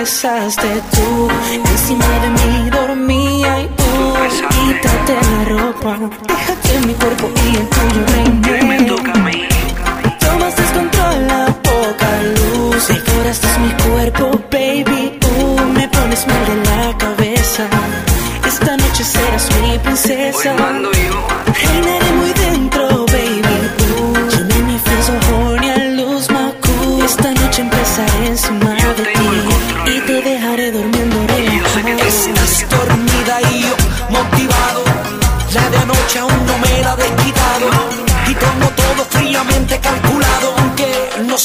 empezaste tú. Encima de mí dormía y tú. Quítate la ropa, deja que mi cuerpo y el tuyo reine. Tomas descontrol la poca luz. Decoraste mi cuerpo, baby. Uh, me pones mal de la cabeza. Esta noche serás mi princesa. Reinaré muy dentro, baby. You make me feel so horny, I lose my cool. Esta noche empezaré de ti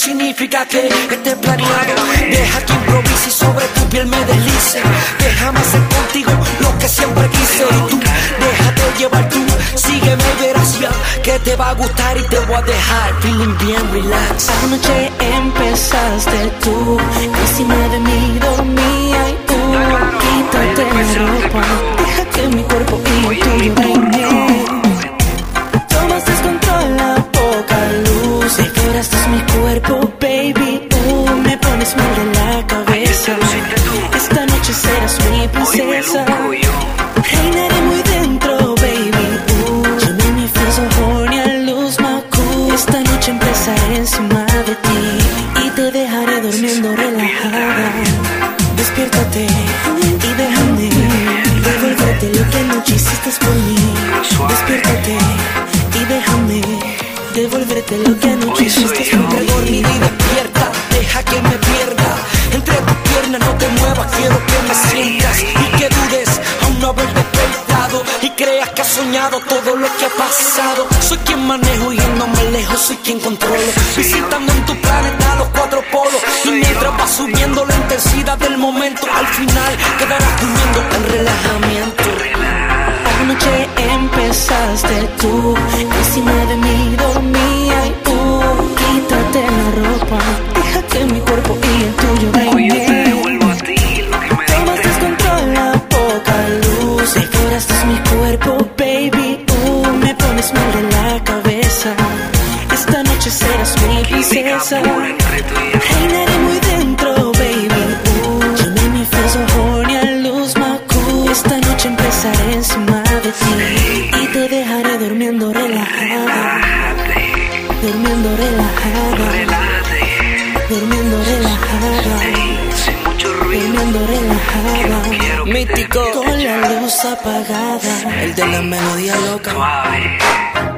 significa que esté planeado. Deja que improvise y sobre tu piel me deslice. Déjame hacer contigo lo que siempre quise. Y tú, déjate llevar tú. Sígueme y verás ya que te va a gustar y te voy a dejar feeling bien relax. Anoche empezaste tú, encima de mí dormía y tú. Quítate la ropa, deja que mi cuerpo y el mi princesa. Reinaré muy dentro, baby. Make me I lose my cool. Esta noche empezaré encima de ti y te dejaré durmiendo relajada. Despiértate y déjame devolverte lo que anoche hiciste por mí. Despiértate y déjame devolverte lo que anoche hiciste por mí. Todo lo que ha pasado. Soy quien manejo y no me soy quien controlo. Visitando en tu planeta los cuatro polos y mientras va subiendo la intensidad del momento, al final quedarás durmiendo en relajamiento. Anoche empezaste tú, encima de mí dormía y tú. Quítate la ropa, deja que mi cuerpo y el tuyo reine. Tomas descontrol la poca luz, decoraste mi cuerpo, baby. Pones mal de la cabeza. Esta noche serás mi princesa. Reinaré muy dentro, baby. Uh, you make me feel so horny, I lose my cool. Esta noche empezaré encima de ti y te dejaré durmiendo relajada. Durmiendo relajada. Durmiendo relajada. Durmiendo relajada. Mítico. Con la luz apagada. El de la melodía loca.